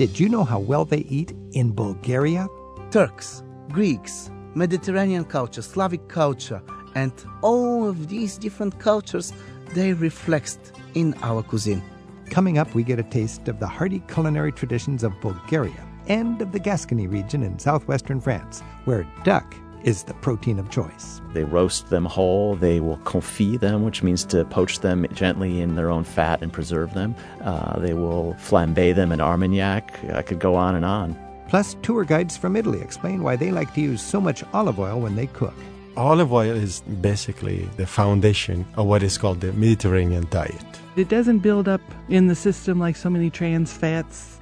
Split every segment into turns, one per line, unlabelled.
Did you know how well they eat in Bulgaria?
Turks, Greeks, Mediterranean culture, Slavic culture, and all of these different cultures, they reflect in our cuisine.
Coming up, we get a taste of the hearty culinary traditions of Bulgaria and of the Gascony region in southwestern France, where duck is the protein of choice.
They roast them whole. They will confit them, which means to poach them gently in their own fat and preserve them. Uh, they will flambe them in Armagnac. I could go on and on.
Plus, tour guides from Italy explain why they like to use so much olive oil when they cook.
Olive oil is basically the foundation of what is called the Mediterranean diet.
It doesn't build up in the system like so many trans fats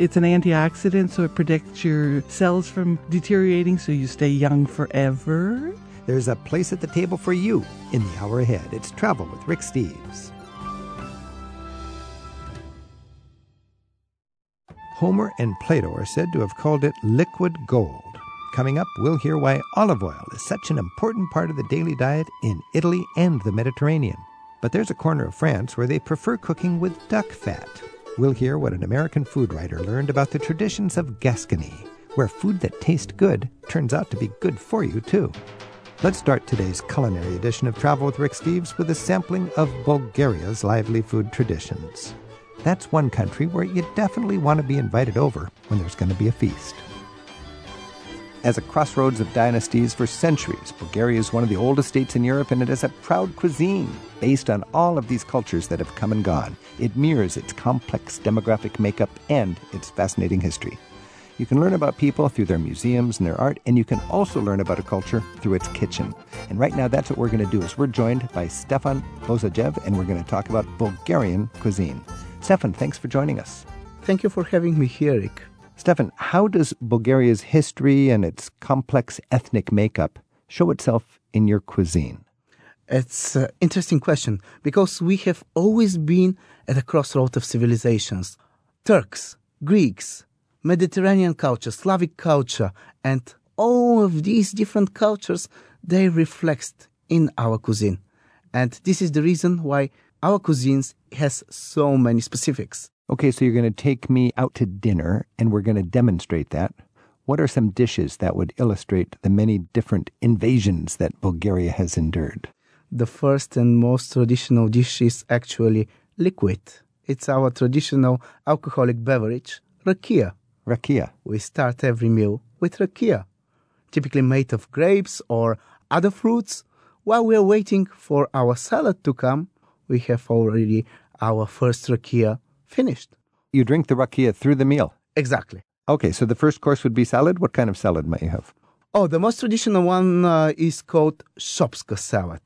it's an antioxidant, so it protects your cells from deteriorating so you stay young forever.
There's a place at the table for you in the hour ahead. It's Travel with Rick Steves. Homer and Plato are said to have called it liquid gold. Coming up, we'll hear why olive oil is such an important part of the daily diet in Italy and the Mediterranean. But there's a corner of France where they prefer cooking with duck fat. We'll hear what an American food writer learned about the traditions of Gascony, where food that tastes good turns out to be good for you, too. Let's start today's culinary edition of Travel with Rick Steves with a sampling of Bulgaria's lively food traditions. That's one country where you definitely want to be invited over when there's going to be a feast. As a crossroads of dynasties for centuries, Bulgaria is one of the oldest states in Europe and it has a proud cuisine based on all of these cultures that have come and gone. It mirrors its complex demographic makeup and its fascinating history. You can learn about people through their museums and their art, and you can also learn about a culture through its kitchen. And right now, that's what we're going to do. Is we're joined by Stefan Bozajev, and we're going to talk about Bulgarian cuisine. Stefan, thanks for joining us.
Thank you for having me here, Rick.
Stefan, how does Bulgaria's history and its complex ethnic makeup show itself in your cuisine?
It's an interesting question because we have always been at a crossroad of civilizations. Turks, Greeks, Mediterranean culture, Slavic culture, and all of these different cultures, they reflect in our cuisine. And this is the reason why our cuisines has so many specifics.
Okay, so you're going to take me out to dinner and we're going to demonstrate that. What are some dishes that would illustrate the many different invasions that Bulgaria has endured?
The first and most traditional dish is actually liquid. It's our traditional alcoholic beverage, rakia.
Rakia.
We start every meal with rakia, typically made of grapes or other fruits. While we're waiting for our salad to come, we have already our first rakia finished.
You drink the rakia through the meal?
Exactly.
Okay, so the first course would be salad. What kind of salad might you have?
Oh, the most traditional one uh, is called Shopska salad.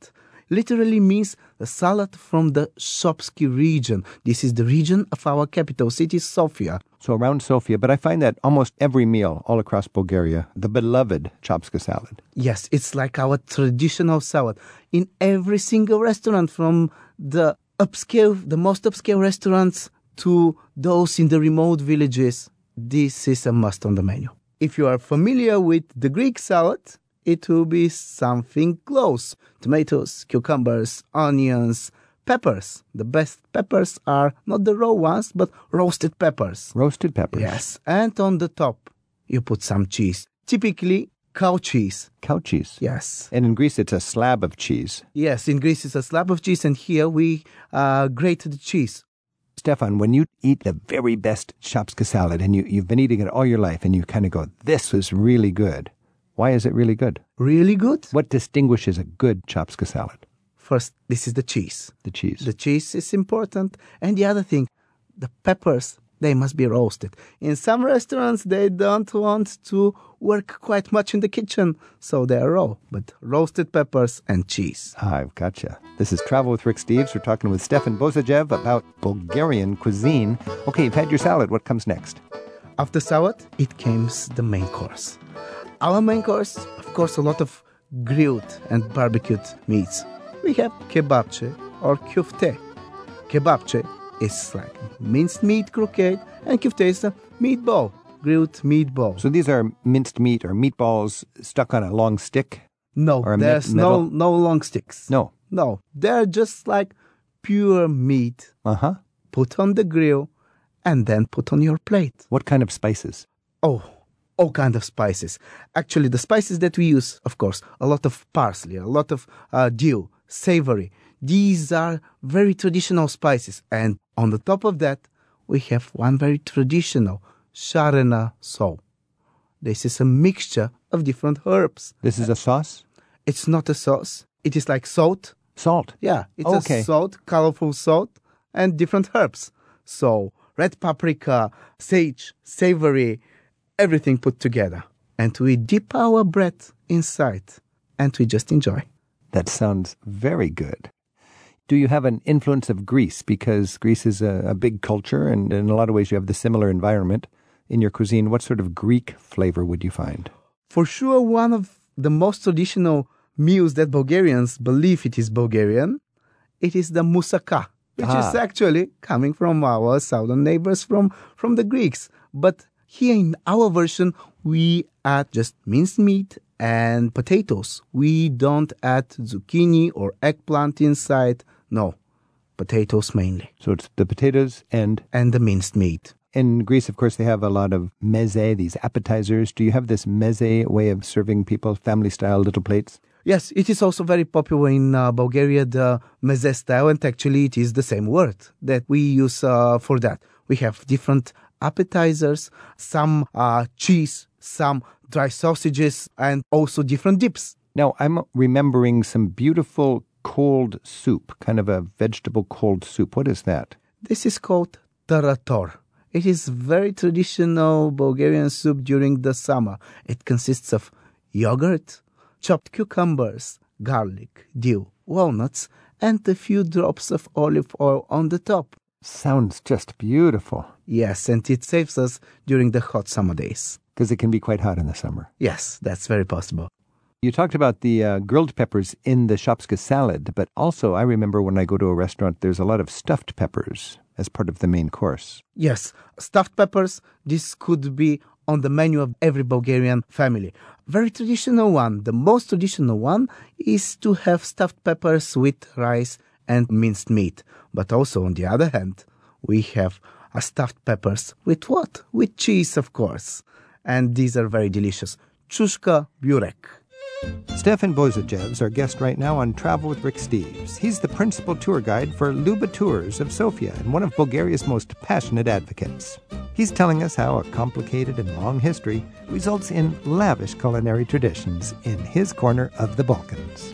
Literally means the salad from the Shopski region. This is the region of our capital city, Sofia.
So around Sofia, but I find that almost every meal all across Bulgaria, the beloved Shopska salad.
Yes, it's like our traditional salad. In every single restaurant, from the upscale, the most upscale restaurants to those in the remote villages, this is a must on the menu. If you are familiar with the Greek salad, it will be something close. Tomatoes, cucumbers, onions, peppers. The best peppers are not the raw ones, but roasted peppers.
Roasted peppers.
Yes. And on the top, you put some cheese. Typically, cow cheese.
Cow cheese.
Yes.
And in Greece, it's a slab of cheese.
Yes, in Greece, it's a slab of cheese, and here we uh, grate the cheese.
Stefan, when you eat the very best Shopska salad and you, you've been eating it all your life and you kind of go, this was really good. Why is it really good?
Really good?
What distinguishes a good Shopska salad?
First, this is the cheese.
The cheese.
The cheese is important. And the other thing, the peppers, they must be roasted. In some restaurants, they don't want to work quite much in the kitchen, so they are raw. But roasted peppers and cheese.
I've gotcha. This is Travel with Rick Steves. We're talking with Stefan Bozajev about Bulgarian cuisine. Okay, you've had your salad. What comes next?
After salad, it comes the main course. Our main course, of course, a lot of grilled and barbecued meats. We have kebabche or kufte. Kebabche is like minced meat croquette, and kufte is a meatball, grilled meatball.
So these are minced meat or meatballs stuck on a long stick?
No, there's
me-
no no long sticks.
No.
No, they're just like pure meat
Uh huh.
put on the grill and then put on your plate.
What kind of spices?
Oh, all kind of spices. Actually, the spices that we use, of course, a lot of parsley, a lot of uh, dill, savory. These are very traditional spices. And on the top of that, we have one very traditional sharena sauce. This is a mixture of different herbs.
This is a sauce?
It's not a sauce. It is like salt.
Salt.
Yeah, it's
Okay.
a salt, colorful salt, and different herbs. So red paprika, sage, savory, everything put together. And we dip our bread inside and we just enjoy.
That sounds very good. Do you have an influence of Greece? Because Greece is a, a big culture, and in a lot of ways you have the similar environment in your cuisine. What sort of Greek flavor would you find?
For sure, one of the most traditional meals that Bulgarians believe it is Bulgarian, it is the moussaka, which
Ah.
is actually coming from our southern neighbors from, from the Greeks. But here in our version, we add just minced meat and potatoes. We don't add zucchini or eggplant inside. No, potatoes mainly.
So it's the potatoes and
And the minced meat.
in Greece, of course, they have a lot of meze, these appetizers. Do you have this meze way of serving people, family style little plates?
Yes, it is also very popular in uh, Bulgaria, the meze style, and actually it is the same word that we use uh, for that. We have different appetizers, some uh, cheese, some dry sausages, and also different dips.
Now, I'm remembering some beautiful cold soup, kind of a vegetable cold soup. What is that?
This is called tarator. It is very traditional Bulgarian soup during the summer. It consists of yogurt, chopped cucumbers, garlic, dill, walnuts, and a few drops of olive oil on the top.
Sounds just beautiful
Yes, and it saves us during the hot summer days.
because it can be quite hot in the summer.
Yes, that's very possible.
You talked about the uh, grilled peppers in the shopska salad, but also I remember when I go to a restaurant, there's a lot of stuffed peppers as part of the main course.
Yes, stuffed peppers, this could be on the menu of every Bulgarian family. Very traditional one. The most traditional one is to have stuffed peppers with rice and minced meat. But also, on the other hand, we have a stuffed peppers with what? With cheese, of course. And these are very delicious. Chushka burek.
Stefan Bozadjev's our guest right now on Travel with Rick Steves. He's the principal tour guide for Luba Tours of Sofia and one of Bulgaria's most passionate advocates. He's telling us how a complicated and long history results in lavish culinary traditions in his corner of the Balkans.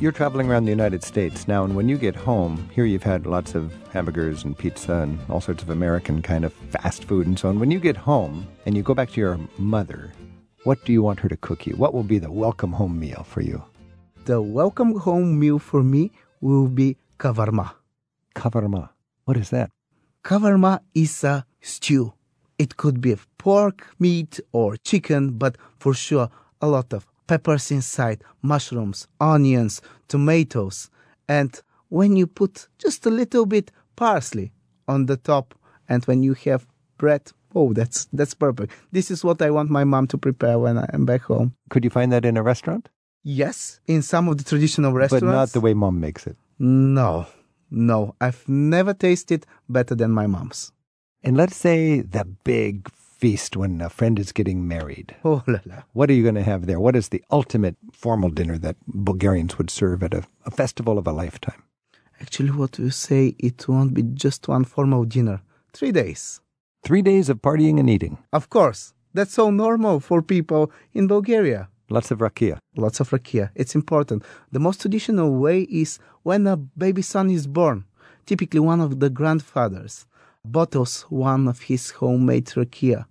You're traveling around the United States now, and when you get home, here you've had lots of hamburgers and pizza and all sorts of American kind of fast food and so on. When you get home and you go back to your mother, what do you want her to cook you? What will be the welcome home meal for you?
The welcome home meal for me will be kavarma.
Kavarma. What is that?
Kavarma is a stew. It could be pork, meat, or chicken, but for sure a lot of peppers inside, mushrooms, onions, tomatoes, and when you put just a little bit parsley on the top, and when you have bread, oh, that's that's perfect. This is what I want my mom to prepare when I am back home.
Could you find that in a restaurant?
Yes, in some of the traditional restaurants,
But not the way mom makes it.
No, no, I've never tasted better than my mom's.
And let's say the big feast when a friend is getting married.
Oh la la.
What are you going to have there? What is the ultimate formal dinner that Bulgarians would serve at a, a festival of a lifetime?
Actually, what you say, it won't be just one formal dinner. Three days.
Three days of partying and eating.
Of course, that's so normal for people in Bulgaria.
Lots of rakia.
Lots of rakia. It's important. The most traditional way is when a baby son is born. Typically, one of the grandfathers bottles one of his homemade rakia,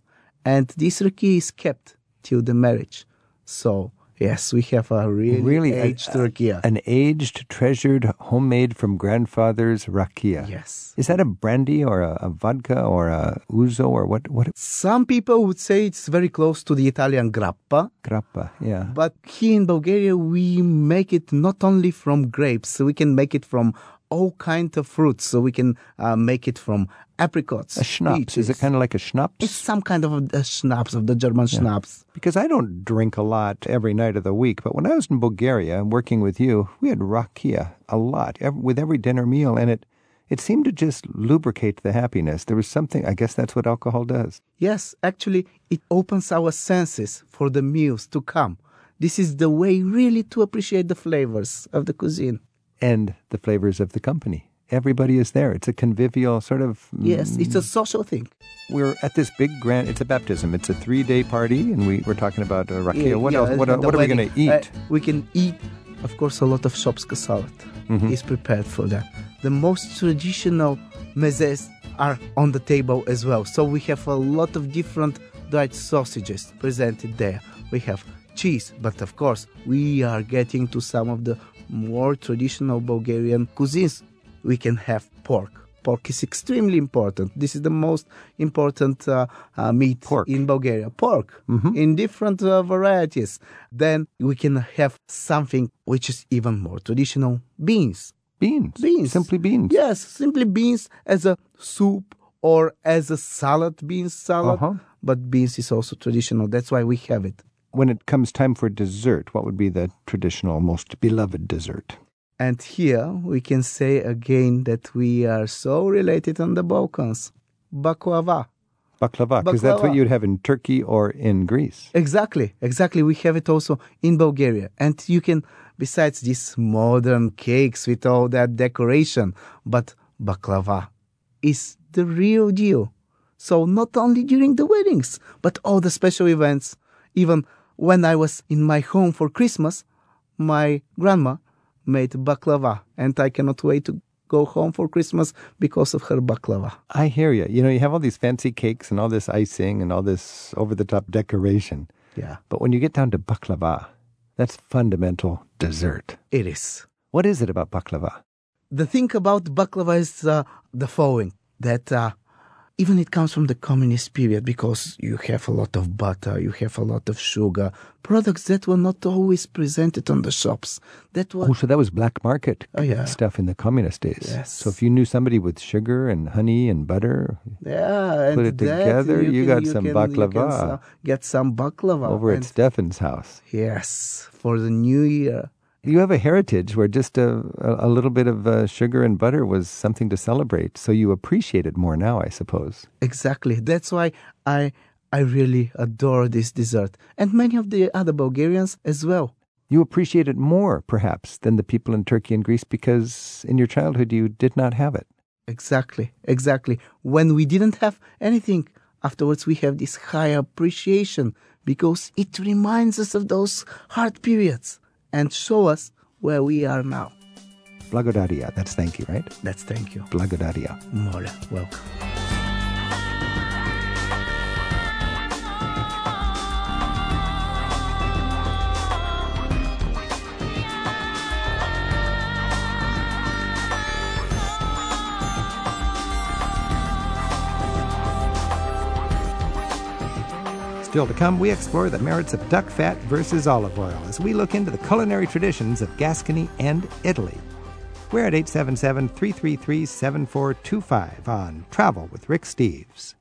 and this rakia is kept till the marriage. So, yes, we have a really,
Really, a-
aged rakia.
An aged, treasured, homemade from grandfather's rakia.
yes.
Is that a brandy or a, a vodka or a ouzo or what? What?
Some people would say it's very close to the Italian grappa,
Grappa. Yeah.
but here in Bulgaria we make it not only from grapes, we can make it from all kinds of fruits. So we can uh, make it from apricots.
A schnapps. Is it kind of like a schnapps?
It's some kind of a, schnapps of the German schnapps.
Because I don't drink a lot every night of the week, but when I was in Bulgaria working with you, we had rakia a lot ev- with every dinner meal, and it It seemed to just lubricate the happiness. There was something, I guess that's what alcohol does.
Yes, actually, it opens our senses for the meals to come. This is the way really to appreciate the flavors of the cuisine.
And the flavors of the company. Everybody is there. It's a convivial sort of.
Yes, it's a social thing.
We're at this big grand. It's a baptism. It's a three-day party, and we we're talking about uh, rakia. What
yeah,
else? What, what are we going to eat?
Uh, we can eat, of course, a lot of shopska salad
Mm-hmm.
is prepared for that. The most traditional mezes are on the table as well. So we have a lot of different dried sausages presented there. We have cheese, but of course, we are getting to some of the more traditional Bulgarian cuisines. We can have pork. Pork is extremely important. This is the most important uh, uh, meat
Pork.
in Bulgaria. Pork in different uh, varieties. Then we can have something which is even more traditional beans.
beans.
Beans.
Simply beans.
Yes, simply beans as a soup or as a salad, beans salad.
Uh-huh.
But beans is also traditional. That's why we have it.
When it comes time for dessert, what would be the traditional, most beloved dessert?
And here we can say again that we are so related on the Balkans. Baklava.
Baklava, because that's what you'd have in Turkey or in Greece.
Exactly, exactly. We have it also in Bulgaria. And you can, besides these modern cakes with all that decoration, but baklava is the real deal. So not only during the weddings, but all the special events. Even when I was in my home for Christmas, my grandma made baklava, and I cannot wait to go home for Christmas because of her baklava.
I hear you. You know, you have all these fancy cakes and all this icing and all this over the top decoration.
Yeah,
But when you get down to baklava, that's fundamental dessert.
it is.
What is it about baklava?
the thing about baklava is uh, the following that uh, even it comes from the communist period because you have a lot of butter, you have a lot of sugar, products that were not always presented on the shops. That were
Oh, so that was black market
Oh, yeah.
stuff in the communist days.
Yes.
So if you knew somebody with sugar and honey and butter
yeah, and
Put it together, you got
can-
some
can- you can
baklava.
so- get some baklava
over at
and-
Stefan's house.
yes for the new year.
You have a heritage where just a, a, little bit of uh, sugar and butter was something to celebrate. So you appreciate it more now, I suppose.
Exactly. That's why I I really adore this dessert, and many of the other Bulgarians as well.
You appreciate it more, perhaps, than the people in Turkey and Greece because in your childhood you did not have it.
Exactly, exactly. When we didn't have anything, afterwards we have this high appreciation because it reminds us of those hard periods and show us where we are now.
Blagodaria, that's thank you, right?
That's thank you.
Blagodaria.
More welcome.
Still to come, we explore the merits of duck fat versus olive oil as we look into the culinary traditions of Gascony and Italy. We're at 877 333 7425 on Travel with Rick Steves.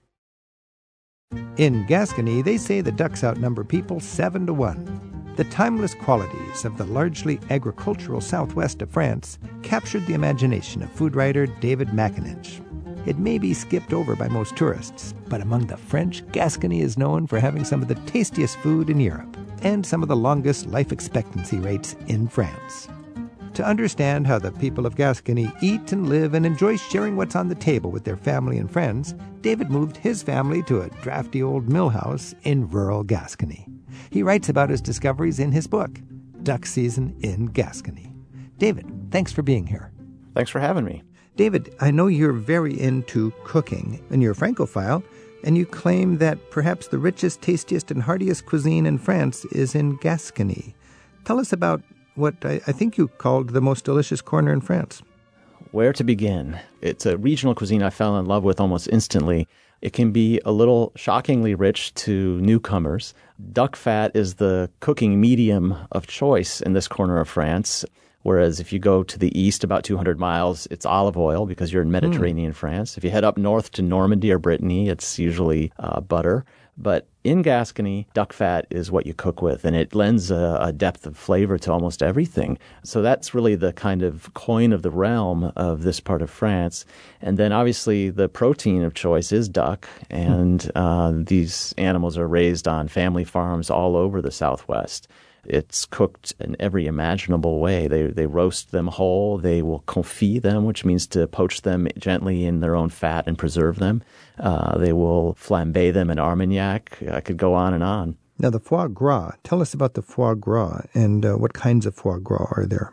In Gascony, they say the ducks outnumber people seven to one. The timeless qualities of the largely agricultural southwest of France captured the imagination of food writer David McAninch. It may be skipped over by most tourists, but among the French, Gascony is known for having some of the tastiest food in Europe and some of the longest life expectancy rates in France. To understand how the people of Gascony eat and live and enjoy sharing what's on the table with their family and friends, David moved his family to a drafty old mill house in rural Gascony. He writes about his discoveries in his book, Duck Season in Gascony. David, thanks for being here.
Thanks for having me.
David, I know you're very into cooking and you're a Francophile, and you claim that perhaps the richest, tastiest, and heartiest cuisine in France is in Gascony. Tell us about what I, I think you called the most delicious corner in France.
Where to begin? It's a regional cuisine I fell in love with almost instantly. It can be a little shockingly rich to newcomers. Duck fat is the cooking medium of choice in this corner of France. Whereas if you go to the east about 200 miles, it's olive oil because you're in Mediterranean France. If you head up north to Normandy or Brittany, it's usually uh, butter. But in Gascony, duck fat is what you cook with, and it lends a, a, depth of flavor to almost everything. So that's really the kind of coin of the realm of this part of France. And then obviously the protein of choice is duck, and uh, these animals are raised on family farms all over the Southwest. It's cooked in every imaginable way. They they roast them whole. They will confit them, which means to poach them gently in their own fat and preserve them. Uh, they will flambe them in Armagnac. I could go on and on.
Now, the foie gras. Tell us about the foie gras and uh, what kinds of foie gras are there?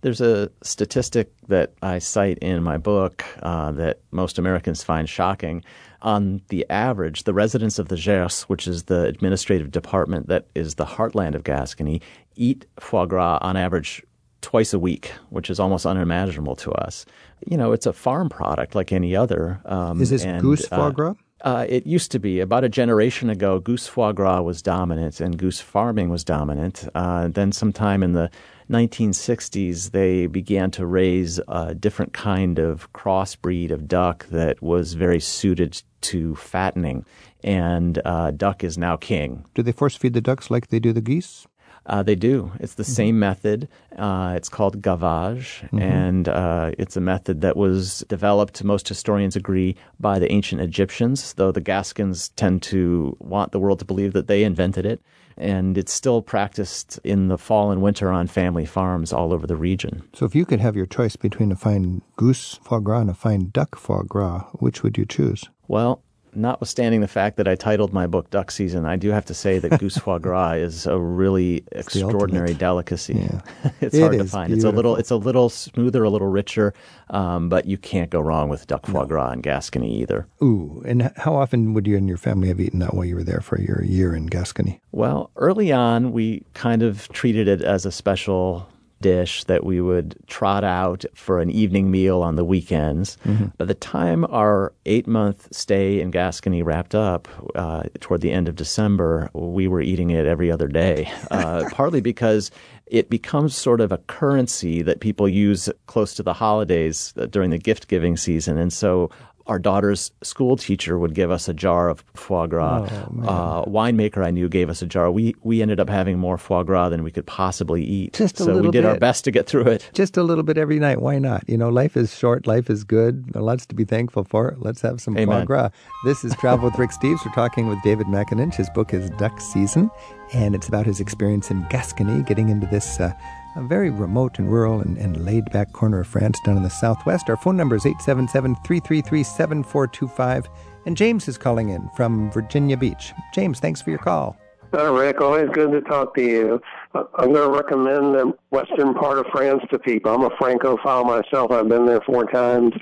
There's a statistic that I cite in my book uh, that most Americans find shocking. On the average, the residents of the Gers, which is the administrative department that is the heartland of Gascony, eat foie gras on average twice a week, which is almost unimaginable to us. You know, it's a farm product like any other.
Um, is this and, goose foie uh, gras?
Uh, uh, it used to be. About a generation ago, goose foie gras was dominant and goose farming was dominant. Uh, then, sometime in the 1960s, they began to raise a different kind of crossbreed of duck that was very suited to fattening. And uh, duck is now king.
Do they force feed the ducks like they do the geese?
Uh, they do. It's the mm-hmm. same method. Uh, it's called gavage, mm-hmm. and uh, it's a method that was developed, most historians agree, by the ancient Egyptians, though the Gascons tend to want the world to believe that they invented it and it's still practiced in the fall and winter on family farms all over the region.
So, if you could have your choice between a fine goose foie gras and a fine duck foie gras, which would you choose?
Well, notwithstanding the fact that I titled my book Duck Season, I do have to say that goose foie gras is a really it's extraordinary delicacy.
Yeah.
it's it hard to find. Beautiful. It's a little it's a little smoother, a little richer, um, but you can't go wrong with duck foie gras in Gascony either.
Ooh, and how often would you and your family have eaten that while you were there for your year in Gascony?
Well, early on, we kind of treated it as a special dish that we would trot out for an evening meal on the weekends. Mm-hmm. By the time our eight month stay in Gascony wrapped up uh, toward the end of December, we were eating it every other day, uh, partly because it becomes sort of a currency that people use close to the holidays uh, during the gift giving season. And so our daughter's school teacher would give us a jar of foie gras. Oh, uh, winemaker I knew gave us a jar. We we ended up having more foie gras than we could possibly eat.
Just a
so
little
we did
bit.
our best to get through it.
Just a little bit every night. Why not? You know, life is short. Life is good. Lots to be thankful for. Let's have some
Amen.
foie gras. This is Travel with Rick Steves. We're talking with David McAninch. His book is Duck Season, and it's about his experience in Gascony, getting into this. Uh, a very remote and rural and, and laid back corner of France down in the southwest. Our phone number is 877 333 7425. And James is calling in from Virginia Beach. James, thanks for your call.
Uh, Rick, always good to talk to you. Uh, I'm going to recommend the western part of France to people. I'm a Francophile myself. I've been there four times.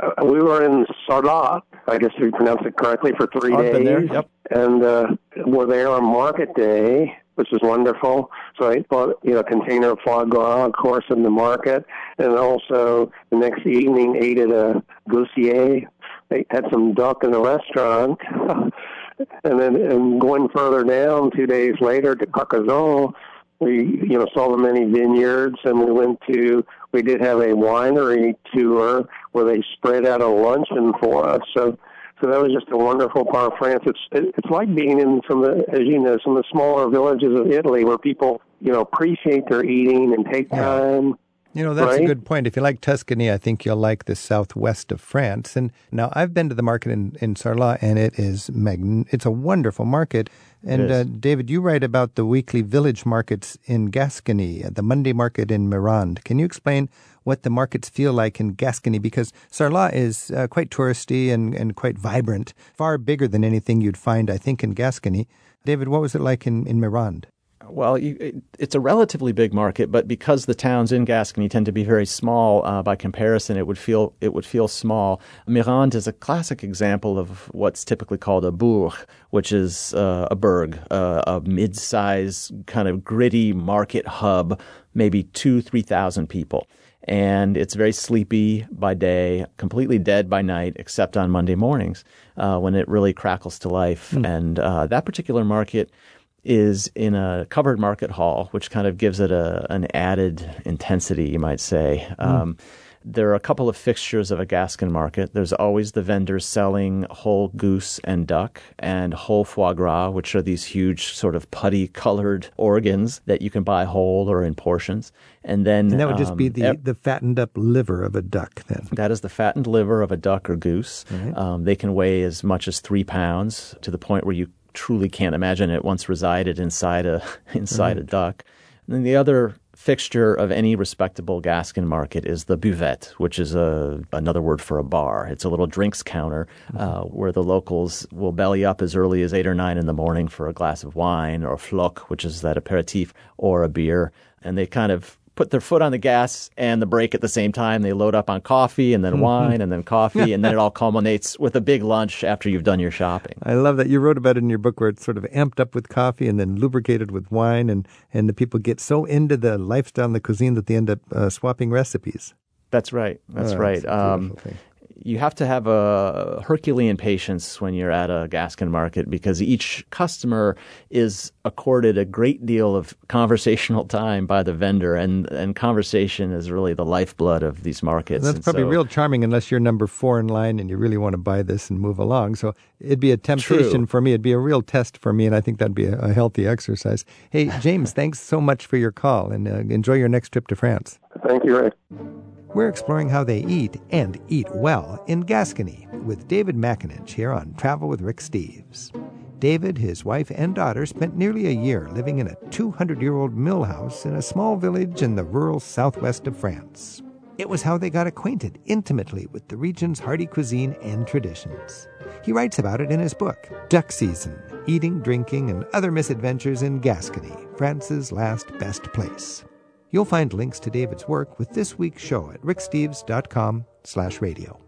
Uh, we were in Sarlat, I guess we pronounced it correctly, for 3
I've
days.
Yep.
And uh, we're there on market day which is wonderful. So I bought you know a container of foie gras, of course, in the market, and also the next evening ate at a Goussier. They had some duck in the restaurant. and then and going further down, two days later to Carcassonne, we you know saw the many vineyards, and we went to we did have a winery tour where they spread out a luncheon for us. So so that was just a wonderful part of France. It's it's like being in some of the, as you know, some of the smaller villages of Italy where people, you know, appreciate their eating and take time.
You know, that's
right?
a good point. If you like Tuscany, I think you'll like the southwest of France. And now I've been to the market in, in Sarlat, and it is magn- it's a wonderful market. And uh, David, you write about the weekly village markets in Gascony, the Monday market in Mirande. Can you explain what the markets feel like in Gascony because Sarlat is uh, quite touristy and, and quite vibrant, far bigger than anything you'd find, I think, in Gascony. David, what was it like in, in Mirande?
Well, you, it's a relatively big market, but because the towns in Gascony tend to be very small uh, by comparison, it would feel it would feel small. Mirande is a classic example of what's typically called a bourg, which is uh, a burg, uh, a mid-size kind of gritty market hub, maybe two, three thousand people and it's very sleepy by day, completely dead by night, except on Monday mornings uh, when it really crackles to life. Mm. And uh, that particular market is in a covered market hall, which kind of gives it a an added intensity, you might say. Mm. Um, there are a couple of fixtures of a Gascon market. There's always the vendors selling whole goose and duck and whole foie gras, which are these huge sort of putty colored organs that you can buy whole or in portions. And then
And that would just be
um,
the, the fattened up liver of a duck then.
that is the fattened liver of a duck or goose. Um, they can weigh as much as three pounds to the point where you truly can't imagine it once resided inside a inside a duck. And then the other fixture of any respectable Gascon market is the buvette, which is a another word for a bar. It's a little drinks counter uh, where the locals will belly up as early as eight or nine in the morning for a glass of wine or a floc, which is that aperitif, or a beer, and they kind of put their foot on the gas and the brake at the same time. They load up on coffee and then wine and then coffee, and then it all culminates with a big lunch after you've done your shopping.
I love that you wrote about it in your book where it's sort of amped up with coffee and then lubricated with wine, and, and the people get so into the lifestyle and the cuisine that they end up uh, swapping recipes.
That's right. That's
Oh,
right.
that's
Um,
thing.
You have to have a Herculean patience when you're at a Gascon market because each customer is accorded a great deal of conversational time by the vendor, and, and conversation is really the lifeblood of these markets.
That's
And
probably
so-
real charming unless you're number four in line and you really want to buy this and move along. So it'd be a temptation
True.
for me. It'd be a real test for me, and I think that'd be a, a healthy exercise. Hey, James, thanks so much for your call, and uh, enjoy your next trip to France.
Thank you, Rick.
We're exploring how they eat and eat well in Gascony with David McAninch here on Travel with Rick Steves. David, his wife, and daughter spent nearly a year living in a 200 year old mill house in a small village in the rural southwest of France. It was how they got acquainted intimately with the region's hearty cuisine and traditions. He writes about it in his book, Duck Season Eating, Drinking, and Other Misadventures in Gascony, France's Last Best Place. You'll find links to David's work with this week's show at ricksteves.com slash radio.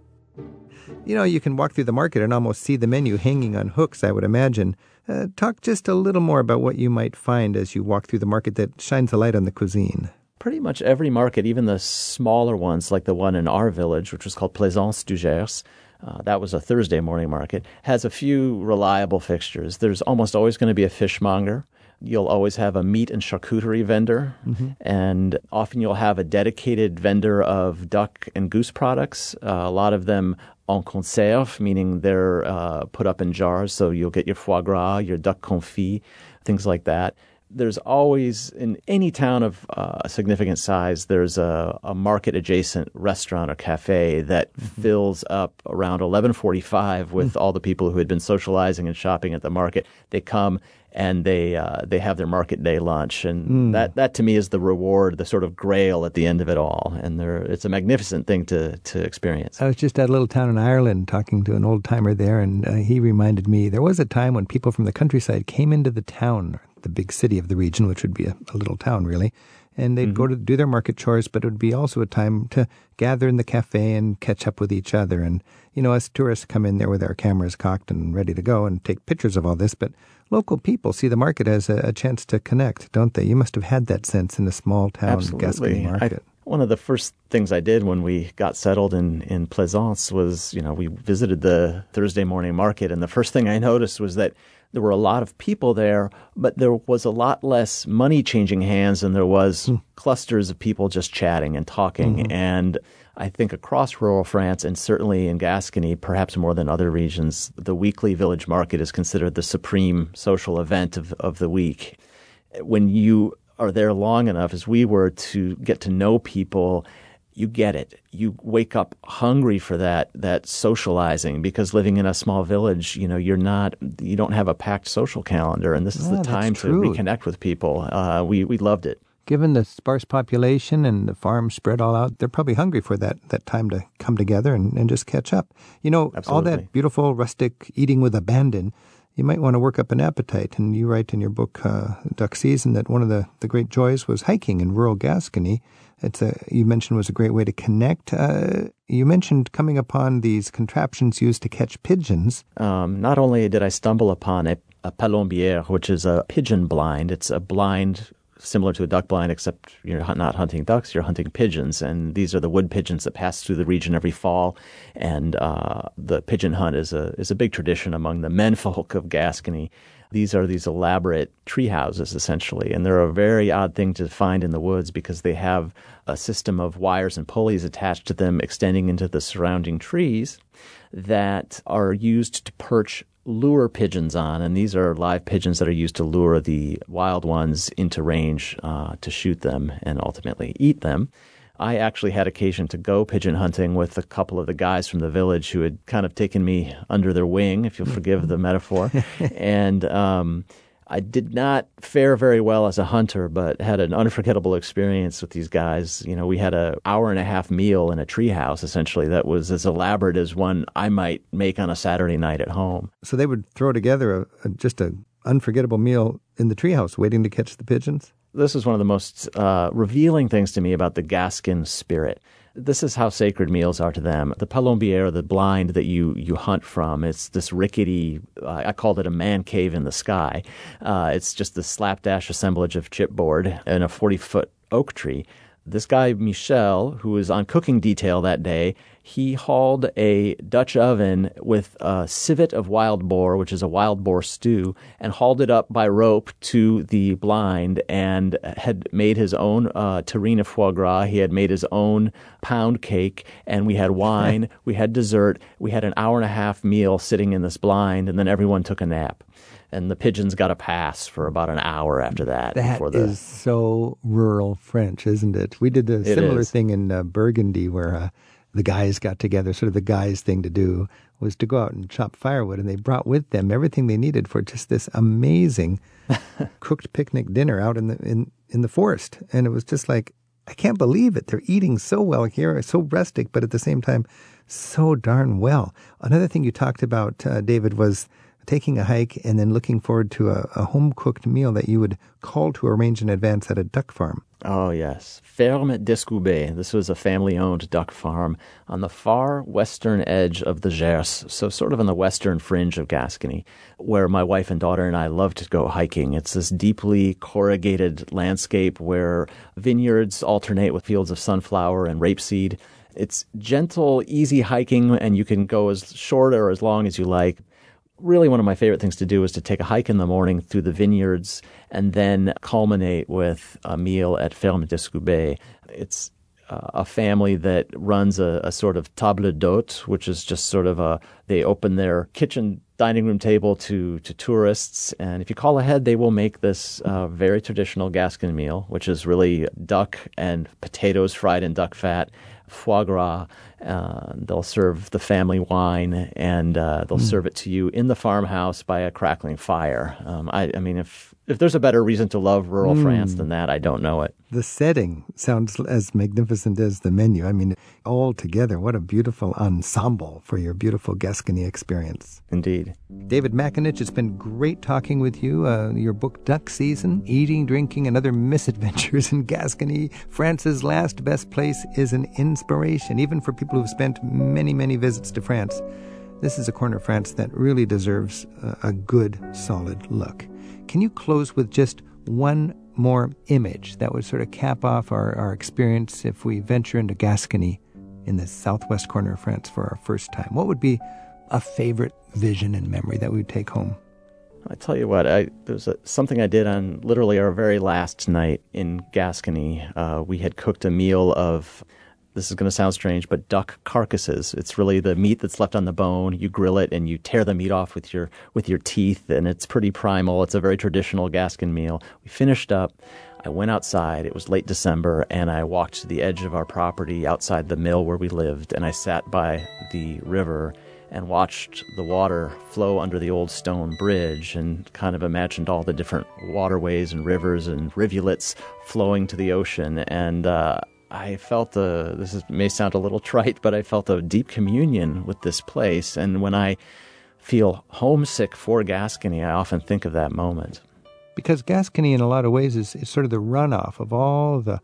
You know, you can walk through the market and almost see the menu hanging on hooks, I would imagine. Uh, talk just a little more about what you might find as you walk through the market that shines a light on the cuisine.
pretty much every market, even the smaller ones, like the one in our village, which was called Plaisance du Gers, uh, that was a Thursday morning market, has a few reliable fixtures. There's almost always going to be a fishmonger. You'll always have a meat and charcuterie vendor, and often you'll have a dedicated vendor of duck and goose products. Uh, a lot of them en conserve, meaning they're uh, put up in jars, so you'll get your foie gras, your duck confit, things like that. There's always in any town of uh, a significant size there's a, a market adjacent restaurant or cafe that fills up around 11:45 with all the people who had been socializing and shopping at the market. They come and they uh, they have their market day lunch. And that that to me is the reward the sort of grail at the end of it all. And it's a magnificent thing to to experience.
I was just at a little town in Ireland talking to an old timer there, and uh, he reminded me there was a time when people from the countryside came into the town, the big city of the region, which would be a, a little town really, and they'd go mm-hmm. to do their market chores, but it would be also a time to gather in the cafe and catch up with each other. And, you know, us tourists come in there with our cameras cocked and ready to go and take pictures of all this, but local people see the market as a, a chance to connect, don't they? You must have had that sense in a small town Gascony
Absolutely. I-
market.
one of the first things I did when we got settled in, in Plaisance was, you know, we visited the Thursday morning market, and the first thing I noticed was that there were a lot of people there, but there was a lot less money changing hands than there was hmm. clusters of people just chatting and talking. Mm-hmm. And I think across rural France and certainly in Gascony, perhaps more than other regions, the weekly village market is considered the supreme social event of, of the week. When you are there long enough, as we were, to get to know people, you get it. You wake up hungry for that that socializing because living in a small village, you know, you're not you don't have a packed social calendar, and this is
Ah,
the time to reconnect with people. Uh, we we loved it.
given the sparse population and the farms spread all out, they're probably hungry for that, that time to come together and, and just catch up. You know, all that beautiful rustic eating with abandon, you might want to work up an appetite. And you write in your book, uh, Duck Season, that one of the, the great joys was hiking in rural Gascony. It's a, you mentioned was a great way to connect. Uh, you mentioned coming upon these contraptions used to catch pigeons.
Um, not only did I stumble upon a, a palombière, which is a pigeon blind, it's a blind similar to a duck blind, except you're not hunting ducks, you're hunting pigeons. And these are the wood pigeons that pass through the region every fall. And uh, the pigeon hunt is a, is a big tradition among the menfolk of Gascony. These are these elaborate tree houses, essentially. And they're a very odd thing to find in the woods because they have a system of wires and pulleys attached to them extending into the surrounding trees that are used to perch lure pigeons on, and these are live pigeons that are used to lure the wild ones into range uh, to shoot them and ultimately eat them. I actually had occasion to go pigeon hunting with a couple of the guys from the village who had kind of taken me under their wing, if you'll forgive the metaphor, and um, I did not fare very well as a hunter, but had an unforgettable experience with these guys. You know, we had an hour and a half meal in a treehouse, essentially, that was as elaborate as one I might make on a Saturday night at home.
So they would throw together a, a, just an unforgettable meal in the treehouse, waiting to catch the pigeons.
This is one of the most uh, revealing things to me about the Gascon spirit. This is how sacred meals are to them. The palombière, the blind that you, you hunt from, it's this rickety, uh, I called it a man cave in the sky. Uh, it's just the slapdash assemblage of chipboard and a 40 foot oak tree. This guy, Michel, who was on cooking detail that day, he hauled a Dutch oven with a civet of wild boar, which is a wild boar stew, and hauled it up by rope to the blind and had made his own uh, terrine of foie gras. He had made his own pound cake, and we had wine, we had dessert, we had an hour and a half meal sitting in this blind, and then everyone took a nap and the pigeons got a pass for about an hour after that.
That
before the,
is so rural French, isn't it? We did a similar
is.
thing in uh, Burgundy where uh, the guys got together. Sort of the guys' thing to do was to go out and chop firewood, and they brought with them everything they needed for just this amazing cooked picnic dinner out in the in in the forest. And it was just like I can't believe it. They're eating so well here, so rustic, but at the same time, so darn well. Another thing you talked about, uh, David, was taking a hike and then looking forward to a, a home cooked meal that you would call to arrange in advance at a duck farm.
Oh, yes. Ferme d'Escoubet. This was a family owned duck farm on the far western edge of the Gers, so sort of on the western fringe of Gascony, where my wife and daughter and I love to go hiking. It's this deeply corrugated landscape where vineyards alternate with fields of sunflower and rapeseed. It's gentle, easy hiking, and you can go as short or as long as you like really one of my favorite things to do is to take a hike in the morning through the vineyards and then culminate with a meal at Ferme d'Escoubet. It's uh, a family that runs a, a, sort of table d'hôte, which is just sort of a they open their kitchen dining room table to to tourists, and if you call ahead, they will make this uh, very traditional Gascon meal, which is really duck and potatoes fried in duck fat, foie gras. Uh, they'll serve the family wine and uh, they'll mm. serve it to you in the farmhouse by a crackling fire. Um, I, I, mean, if if there's a better reason to love rural mm. France than that, I don't know it.
The setting sounds as magnificent as the menu. I mean, all together, what a beautiful ensemble for your beautiful Gascony experience.
Indeed.
David McAninch, it's been great talking with you. Uh, your book, Duck Season Eating, Drinking, and Other Misadventures in Gascony, France's Last Best Place, is an inspiration, even for people who've spent many, many visits to France. This is a corner of France that really deserves a, a good, solid look. Can you close with just one more image that would sort of cap off our, our experience if we venture into Gascony in the southwest corner of France for our first time? What would be a favorite vision and memory that we would take home?
I tell you what, I, there was a, something I did on literally our very last night in Gascony. Uh, we had cooked a meal of this is going to sound strange, but duck carcasses. It's really the meat that's left on the bone. You grill it and you tear the meat off with your with your teeth, and it's pretty primal. It's a very traditional Gascon meal. We finished up. I went outside. It was late December, and I walked to the edge of our property outside the mill where we lived, and I sat by the river and watched the water flow under the old stone bridge and kind of imagined all the different waterways and rivers and rivulets flowing to the ocean. And uh, I felt a, this is, may sound a little trite, but I felt a deep communion with this place. And when I feel homesick for Gascony, I often think of that moment.
Because Gascony, in a lot of ways, is, is sort of the runoff of all the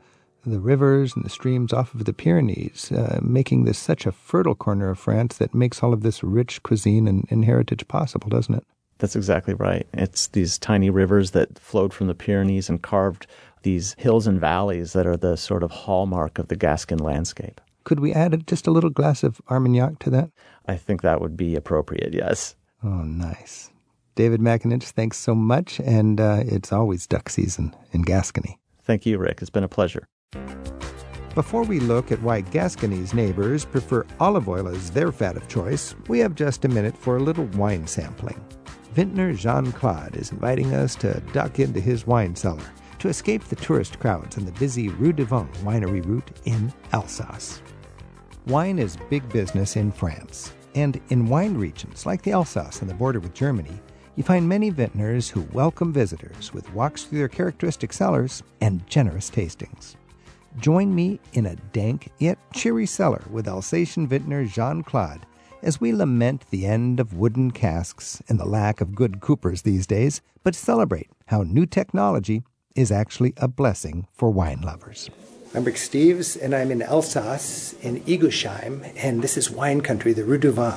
the rivers and the streams off of the Pyrenees, uh, making this such a fertile corner of France that makes all of this rich cuisine and, and heritage possible, doesn't it?
That's exactly right. It's these tiny rivers that flowed from the Pyrenees and carved these hills and valleys that are the sort of hallmark of the Gascon landscape.
Could we add just a little glass of Armagnac to that?
I think that would be appropriate, yes.
Oh, nice. David McAninch, thanks so much. And uh, it's always duck season in Gascony.
Thank you, Rick. It's been a pleasure.
Before we look at why Gascony's neighbors prefer olive oil as their fat of choice, we have just a minute for a little wine sampling. Vintner Jean Claude is inviting us to duck into his wine cellar to escape the tourist crowds on the busy Rue de Vin winery route in Alsace. Wine is big business in France, and in wine regions like the Alsace on the border with Germany, you find many vintners who welcome visitors with walks through their characteristic cellars and generous tastings. Join me in a dank yet cheery cellar with Alsatian vintner Jean Claude as we lament the end of wooden casks and the lack of good coopers these days, but celebrate how new technology is actually a blessing for wine lovers. I'm Rick Steves, and I'm in Alsace in Eguisheim, and this is wine country, the Rue du Vin.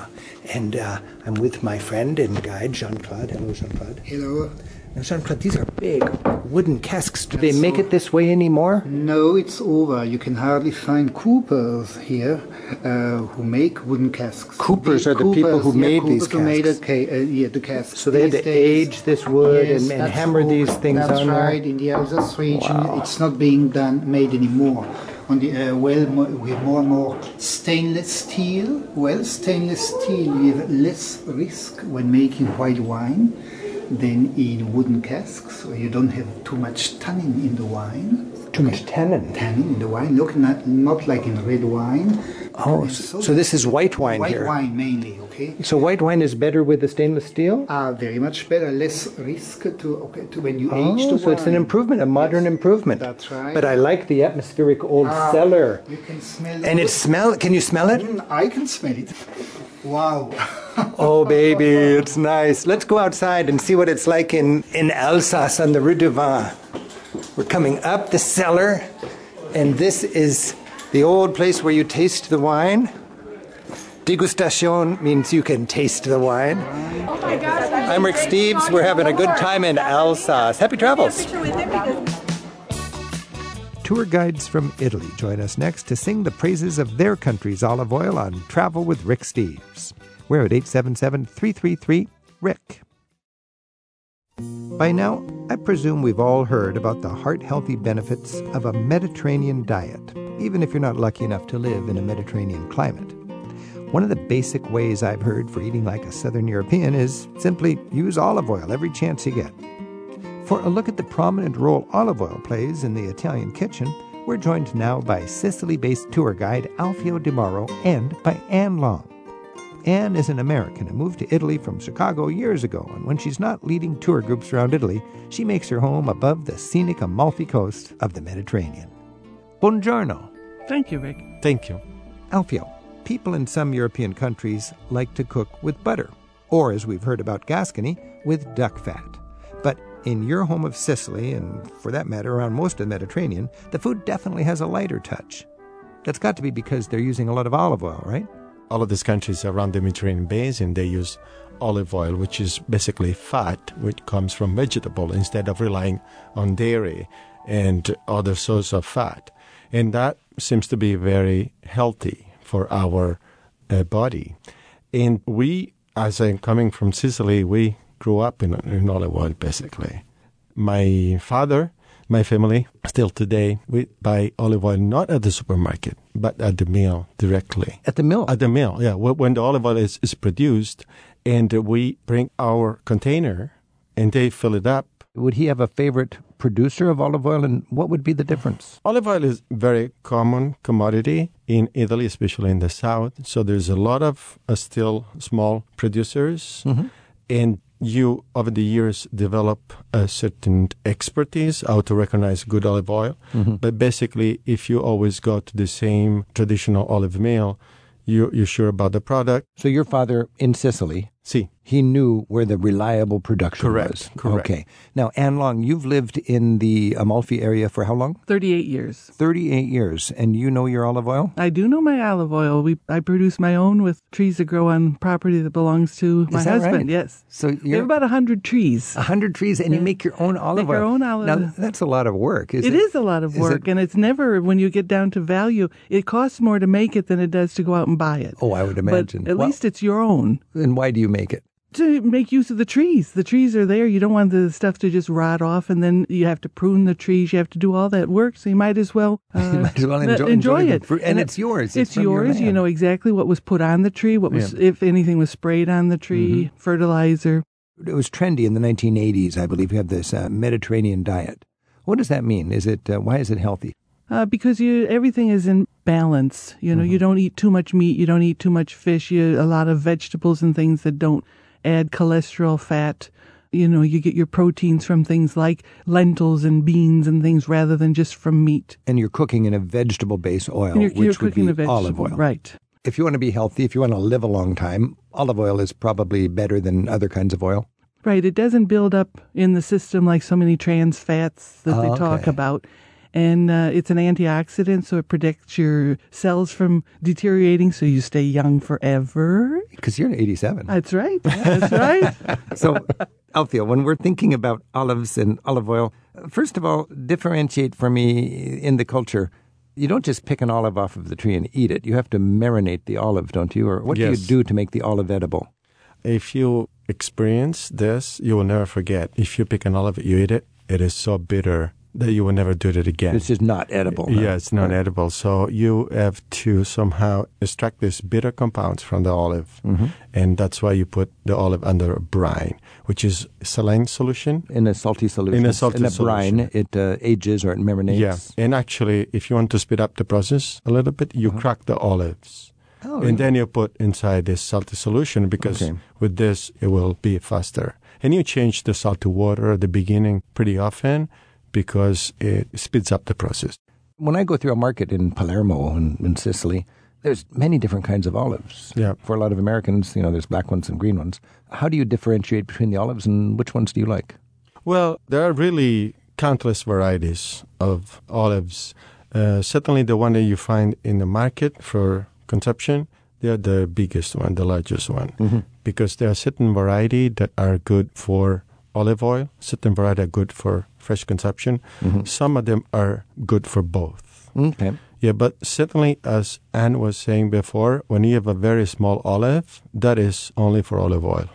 And uh, I'm with my friend and guide, Jean Claude. Hello, Jean Claude.
Hello.
Now, Jean Claude, these are big wooden casks. Do they make it this way anymore?
No, it's over. You can hardly find coopers here uh, who make wooden casks.
Coopers
The
are the people who
yeah,
made
coopers
these
who made
casks.
ca- uh, yeah, the casks.
So they had to
days-
age this wood
Yes,
and, and hammer these things
That's
on
right.
there.
In the Alsace region, it's not being done made anymore. On the uh, well, we have more and more stainless steel. Well, stainless steel, you have less risk when making white wine than in wooden casks. So you don't have too much tannin in the wine.
Too much tannin.
Tannin in the wine, look not, not like in red wine.
Oh, so, so this is white wine
white
here.
wine mainly, okay?
So white wine is better with the stainless steel?
are very much better, less risk to okay to when you age
Oh,
the
so it's an improvement, a modern
Yes,
improvement.
That's right.
But I like the atmospheric old
Ah,
cellar.
You can smell
And
the
it smell. Can you smell it?
Mm, I can smell it. Wow.
Oh, baby, it's nice. Let's go outside and see what it's like in, in Alsace on the Rue du Vin. We're coming up the cellar, and this is the old place where you taste the wine. Degustation means you can taste the wine. I'm Rick Steves. We're having a good time in Alsace. Happy travels. Tour guides from Italy join us next to sing the praises of their country's olive oil on Travel with Rick Steves. We're at 877 333 Rick. By now, I presume we've all heard about the heart healthy benefits of a Mediterranean diet, even if you're not lucky enough to live in a Mediterranean climate. One of the basic ways I've heard for eating like a Southern European is simply use olive oil every chance you get. For a look at the prominent role olive oil plays in the Italian kitchen, we're joined now by Sicily based tour guide Alfio Di Mauro and by Anne Long. Anne is an American who moved to Italy from Chicago years ago, and when she's not leading tour groups around Italy, she makes her home above the scenic Amalfi coast of the Mediterranean. Buongiorno.
Thank you, Rick.
Thank you.
Alfio, people in some European countries like to cook with butter, or as we've heard about Gascony, with duck fat. But in your home of Sicily, and for that matter around most of the Mediterranean, the food definitely has a lighter touch. That's got to be because they're using a lot of olive oil, right?
All of these countries around the Mediterranean basin, they use olive oil, which is basically fat, which comes from vegetable, instead of relying on dairy and other sources of fat. And that seems to be very healthy for our uh, body. And we, as I'm coming from Sicily, we grew up in, in olive oil, basically. My father, my family, still today, we buy olive oil not at the supermarket, but at the mill directly.
At the mill.
At the mill, yeah. When the olive oil is, is produced, and we bring our container, and they fill it up.
Would he have a favorite producer of olive oil, and what would be the difference?
Olive oil is very common commodity in Italy, especially in the south. So there's a lot of uh, still small producers, and you over the years develop a certain expertise how to recognize good olive oil. Mm-hmm. But basically, if you always go to the same traditional olive mill, you, you're sure about the product.
So your father in Sicily
See,
He knew where the reliable production
Correct,
was.
correct.
Okay. Now, Anne Long, you've lived in the Amalfi area for how long?
38 years.
38 years. And you know your olive oil?
I do know my olive oil. We I produce my own with trees that grow on property that belongs to my
Is that
husband.
right?
Yes.
So
you have
you're
about 100 trees.
a hundred trees and you make your own olive
Make
oil.
our own olive
Now, that's a lot of work, is
It
it?
is a lot of work,
it-
and it's never when you get down to value. It costs more to make it than it does to go out and buy it.
Oh, I would imagine.
But at
Well-
least it's your own
And why do you make it?
To make use of the trees. The trees are there. You don't want the stuff to just rot off, and then you have to prune the trees. You have to do all that work. So you might as well uh,
You might as well enjoy- enjoy
it.
fruit. And it's yours. It's
It's,
from your
yours. you know exactly what was put on the tree. What was, if anything, was sprayed on the tree.
Mm-hmm.
Fertilizer.
It was trendy in the 1980s, I believe. You have this uh, Mediterranean diet. What does that mean? Is it uh, why is it healthy?
Uh, because you everything is in balance. You know, you
Mm-hmm.
don't eat too much meat. You don't eat too much fish. You a lot of vegetables and things that don't add cholesterol, fat. You know, you get your proteins from things like lentils and beans and things rather than just from meat.
And you're cooking in a vegetable based oil,
you're,
which
you're
would be
vegetable,
olive oil.
right?
If you want to be healthy, if you want to live a long time, olive oil is probably better than other kinds of oil.
Right. It doesn't build up in the system like so many trans fats that they
Oh,
talk
okay.
about. And uh, it's an antioxidant, so it protects your cells from deteriorating, so you stay young forever.
Because you're 87.
That's right. That's right.
so, Alfio, when we're thinking about olives and olive oil, first of all, differentiate for me in the culture. You don't just pick an olive off of the tree and eat it. You have to marinate the olive, don't you? Or what
Yes.
do you do to make the olive edible?
If you experience this, you will never forget. If you pick an olive, you eat it, it is so bitter that you will never do it again.
This is not edible. no?
Yeah, it's not edible. So you have to somehow extract these bitter compounds from the olive.
Mm-hmm.
And that's why you put the olive under a brine, which is saline solution.
In a salty solution.
In a salty
In a brine, it uh, ages or it marinates.
Yeah. And actually, if you want to speed up the process a little bit, you crack the olives.
Uh-huh. Oh, really?
and then you put inside this salty solution because
Okay.
with this, it will be faster. And you change the salt to water at the beginning pretty often because it speeds up the process.
when I go through a market in Palermo in, in Sicily, there's many different kinds of olives.
Yeah.
For a lot of Americans, you know, there's black ones and green ones. How do you differentiate between the olives and which ones do you like?
Well, there are really countless varieties of olives. Uh, certainly, the one that you find in the market for consumption, they are the biggest one, the largest one, because there are certain variety that are good for olive oil, certain variety are good for fresh consumption. Mm-hmm. Some of them are good for both.
Okay.
Yeah, but certainly, as Anne was saying before, when you have a very small olive, that is only for olive oil.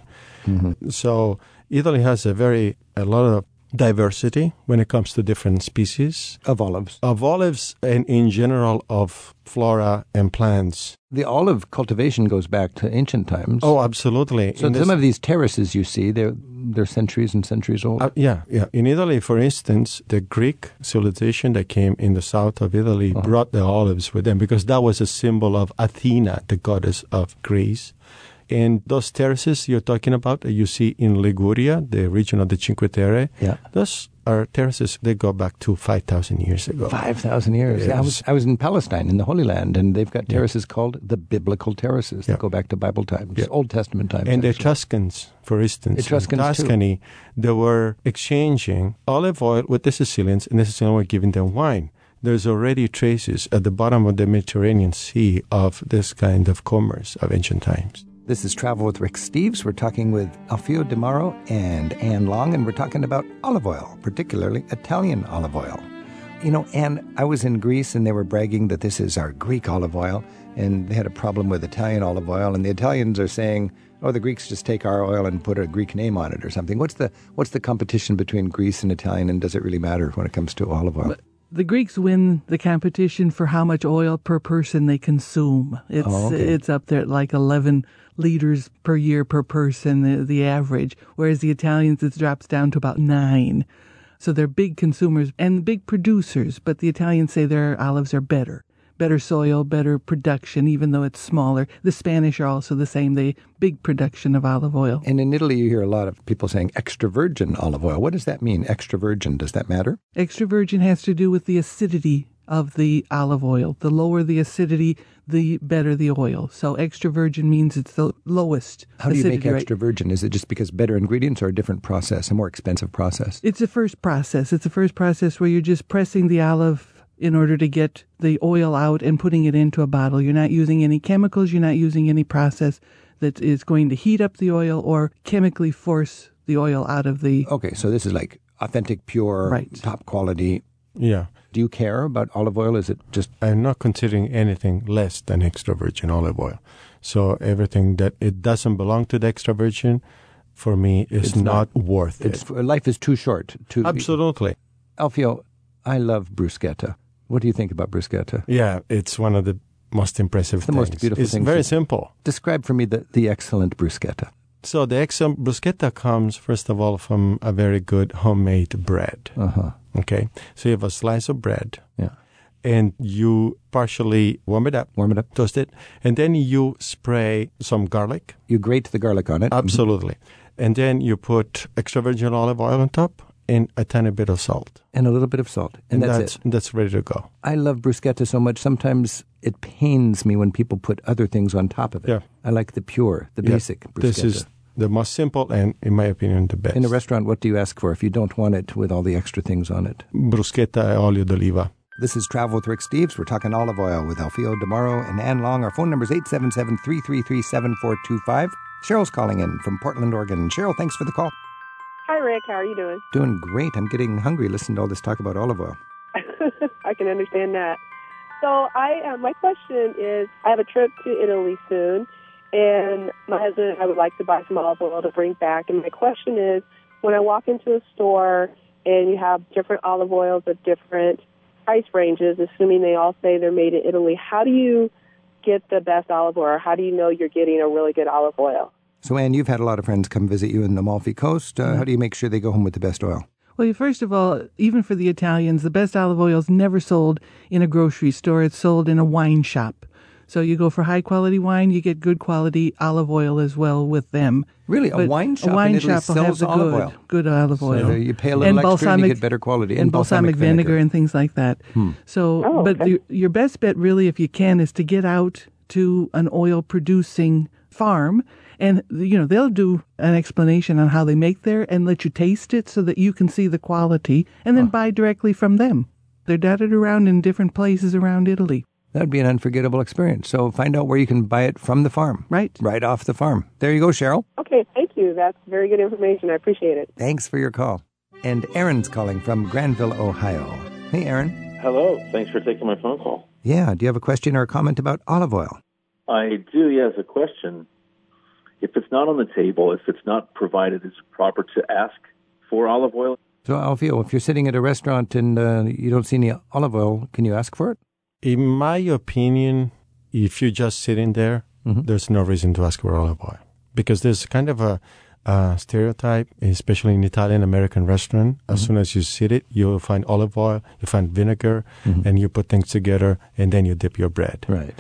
Mm-hmm. So Italy has a very a lot of diversity when it comes to different species
Of olives.
of olives and in general of flora and plants.
The olive cultivation goes back to ancient times.
Oh, absolutely.
so
In
some
this-
of these terraces you see, they're, they're centuries and centuries old.
Uh, yeah, yeah. In Italy, for instance, the Greek civilization that came in the south of Italy brought the olives with them because that was a symbol of Athena, the goddess of Greece. And those terraces you're talking about that you see in Liguria, the region of the Cinque Terre,
Yeah.
those are terraces that go back to 5,000 years ago.
5,000 years. I, was, I was in Palestine, in the Holy Land, and they've got terraces called the biblical terraces
Yeah.
that go back to Bible times,
Yeah.
Old Testament times.
And the
actually.
Tuscans, for instance,
Etruscans,
in
too.
Tuscany, they were exchanging olive oil with the Sicilians, and the Sicilians were giving them wine. There's already traces at the bottom of the Mediterranean Sea of this kind of commerce of ancient times.
This is Travel with Rick Steves. We're talking with Alfio Di Mauro and Anne Long, and we're talking about olive oil, particularly Italian olive oil. You know, Anne, I was in Greece and they were bragging that this is our Greek olive oil, and they had a problem with Italian olive oil, and the Italians are saying, oh, the Greeks just take our oil and put a Greek name on it or something. What's the, what's the competition between Greece and Italian, and does it really matter when it comes to olive oil?
The Greeks win the competition for how much oil per person they consume. It's
Oh, okay.
it's up there at like 11 liters per year per person, the, the average, whereas the Italians it drops down to about 9. So they're big consumers and big producers, but the Italians say their olives are better. Better soil, better production, even though it's smaller. The Spanish are also the same. They big production of olive oil.
And in Italy, you hear a lot of people saying extra virgin olive oil. What does that mean, extra virgin? Does that matter?
Extra virgin has to do with the acidity of the olive oil. The lower the acidity, the better the oil. So extra virgin means it's the lowest.
How do you make
acidity rate.
extra virgin? Is it just because better ingredients or a different process, a more expensive process?
It's the first process. It's the first process where you're just pressing the olive in order to get the oil out and putting it into a bottle. You're not using any chemicals. You're not using any process that is going to heat up the oil or chemically force the oil out of the.
Okay, so this is like authentic, pure,
Right.
top quality.
Yeah.
Do you care about olive oil? Is it just
I'm not considering anything less than extra virgin olive oil. So everything that it doesn't belong to the extra virgin, for me, is
It's
not,
not-
worth
it's
it.
life is too short to
Absolutely.
Alfio, I love bruschetta. What do you think about bruschetta?
Yeah, it's one of the most impressive
the most
things.
beautiful
it's very simple.
Describe for me the, the excellent bruschetta.
So the excellent bruschetta comes first of all from a very good homemade bread.
Uh huh.
Okay, so you have a slice of bread,
Yeah.
and you partially warm it up,
Warm it up.
toast it, and then you spray some garlic.
You grate the garlic on it. Mm-hmm.
Absolutely, and then you put extra virgin olive oil on top and a tiny bit of salt,
And a little bit of salt. And, that's,
that's
it.
that's ready to go.
I love bruschetta so much. Sometimes it pains me when people put other things on top of it.
Yeah.
I like the pure, the
Yeah,
basic bruschetta.
This is the most simple and, in my opinion, the best.
In a restaurant, what do you ask for if you don't want it with all the extra things on it?
bruschetta e olio d'oliva.
This is Travel with Rick Steves. We're talking olive oil with Alfio Di Mauro and Anne Long. Our phone number is 877 333 7425. Cheryl's calling in from Portland, Oregon. Cheryl, thanks for the call.
Hi, Rick. How are you doing?
Doing great. I'm getting hungry listening to all this talk about olive oil.
I can understand that. So, I uh, my question is, I have a trip to Italy soon, and my husband and I would like to buy some olive oil to bring back. And my question is, when I walk into a store and you have different olive oils at different price ranges, assuming they all say they're made in Italy, how do you get the best olive oil? How do you know you're getting a really good olive oil?
So, Anne, you've had a lot of friends come visit you in the Amalfi Coast. Uh, How do you make sure they go home with the best oil?
Well, first of all, even for the Italians, the best olive oil is never sold in a grocery store. It's sold in a wine shop. So you go for high quality wine, you get good quality olive oil as well with them.
Really? A wine shop
a wine
in Italy
shop will have
sells
the
olive
good,
oil?
good olive oil.
So you pay a little extra and you get better quality.
and, balsamic, vinegar. and things like that. Hmm. So,
Oh,
but
okay.
your, your best bet, really, if you can, is to get out to an oil producing farm, and you know they'll do an explanation on how they make there and let you taste it so that you can see the quality, and then buy directly from them. They're dotted around in different places around Italy.
That'd be an unforgettable experience. So find out where you can buy it from the farm.
Right.
Right off the farm. There you go, Cheryl.
Okay, thank you. That's very good information. I appreciate it.
Thanks for your call. And Aaron's calling from Granville, Ohio. Hey, Aaron.
Hello. Thanks for taking my phone call.
Yeah, do you have a question or a comment about olive oil?
I do, yes, a question. If it's not on the table, if it's not provided, is it proper to ask for olive oil?
So, Alfio, if you're sitting at a restaurant and uh, you don't see any olive oil, can you ask for it?
In my opinion, if you're just sitting there,
Mhm.
there's no reason to ask for olive oil because there's kind of a, a stereotype, especially in Italian American restaurant. As soon as you sit it, you'll find olive oil, you find vinegar, and you put things together, and then you dip your bread.
Right.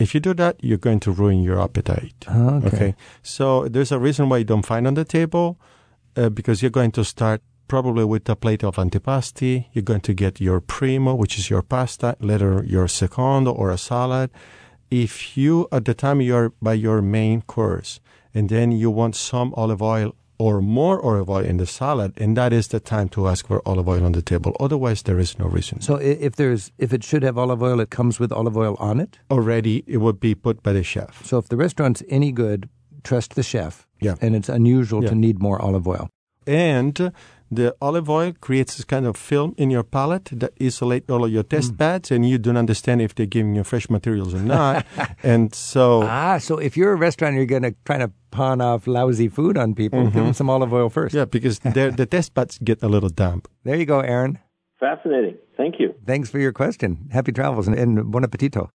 If you do that, you're going to ruin your appetite.
Okay.
So there's a reason why you don't find on the table uh, because you're going to start probably with a plate of antipasti. You're going to get your primo, which is your pasta, later your secondo or a salad. If you, at the time you're by your main course, and then you want some olive oil or more olive oil in the salad, and that is the time to ask for olive oil on the table. Otherwise, there is no reason.
So, if there's if it should have olive oil, it comes with olive oil on it.
already, it would be put by the chef.
So, if the restaurant's any good, trust the chef.
Yeah.
And it's unusual
Yeah.
to need more olive oil.
and the olive oil creates this kind of film in your palate that isolate all of your test
Mm.
pads and you don't understand if they're giving you fresh materials or not and so
Ah, so if you're a restaurant, you're going to try to pawn off lousy food on people. Give them some olive oil first.
yeah because the test pads get a little damp
There you go, Aaron.
Fascinating. Thank you.
Thanks for your question. Happy travels and, and buon appetito.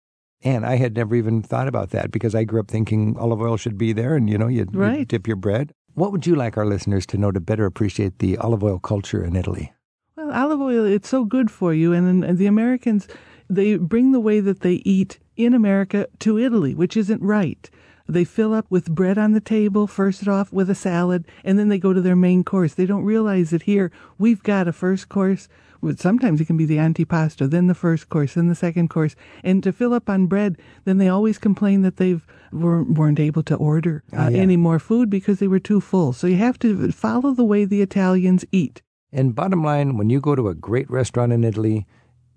And I had never even thought about that because I grew up thinking olive oil should be there and, you know, you
Right.
dip your bread. What would you like our listeners to know to better appreciate the olive oil culture in Italy?
Well, olive oil, it's so good for you. And, and the Americans, they bring the way that they eat in America to Italy, which isn't right. They fill up with bread on the table, first off with a salad, and then they go to their main course. They don't realize that here we've got a first course. Sometimes it can be the antipasto, then the first course, then the second course. And to fill up on bread, then they always complain that they've weren't, weren't able to order uh,
Ah, yeah.
any more food because they were too full. So you have to follow the way the Italians eat.
And bottom line, when you go to a great restaurant in Italy,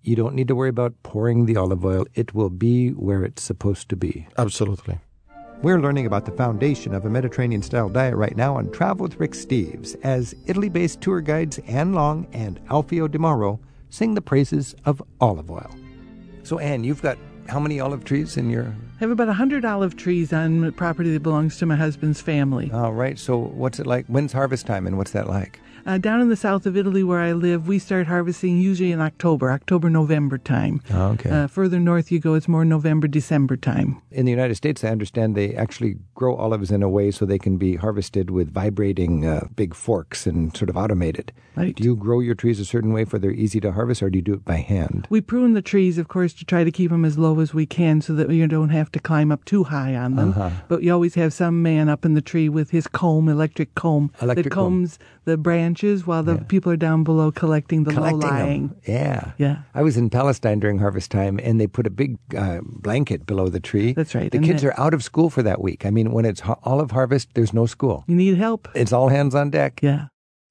you don't need to worry about pouring the olive oil. It will be where it's supposed to be.
Absolutely.
We're learning about the foundation of a Mediterranean style diet right now on Travel with Rick Steves as Italy based tour guides Anne Long and Alfio Di Mauro sing the praises of olive oil. So, Anne, you've got how many olive trees in your.
I have about a hundred olive trees on property that belongs to my husband's family.
All right. So, what's it like? When's harvest time and what's that like?
Uh, down in the south of Italy where I live, we start harvesting usually in October, October, November time.
Oh, okay.
Uh, further north you go, it's more November, December time.
In the United States, I understand they actually grow olives in a way so they can be harvested with vibrating uh, big forks and sort of automated.
Right.
Do you grow your trees a certain way for they're easy to harvest, or do you do it by hand?
We prune the trees, of course, to try to keep them as low as we can so that you don't have to climb up too high on them.
Uh-huh.
But you always have some man up in the tree with his comb, electric comb,
Electric
that
comb.
combs the branches while the people are down below collecting the
Collecting them.
low-lying.
Yeah.
Yeah.
I was in Palestine during harvest time, and they put a big uh, blanket below the tree.
That's right,
The kids
that-
are out of school for that week. I mean, when it's ho- olive harvest, there's no school.
You need help.
It's all hands on deck.
Yeah.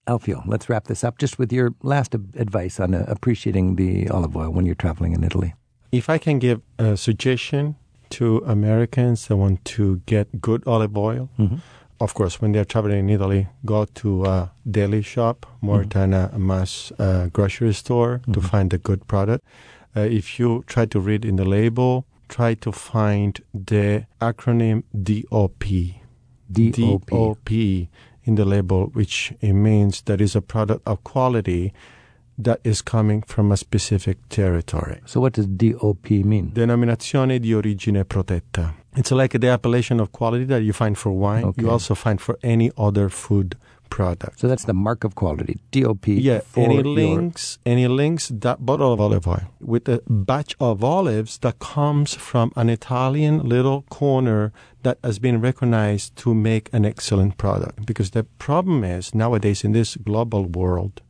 Alfio, let's wrap this up just with your last ab- advice on uh, appreciating the olive oil when you're traveling in Italy.
If I can give a suggestion to Americans that want to get good olive oil, of course, when they're traveling in Italy, go to a deli shop more than a mass uh, grocery store to find a good product. Uh, if you try to read in the label, try to find the acronym DOP.
DOP.
DOP in the label, which it means that is a product of quality that is coming from a specific territory.
So, what does DOP mean?
Denominazione di origine protetta. It's like the appellation of quality that you find for wine,
Okay.
you also find for any other food product.
So, that's the mark of quality. DOP.
Yeah, any
your-
links, any links that bottle of olive oil with a batch of olives that comes from an Italian little corner that has been recognized to make an excellent product. Because the problem is nowadays in this global world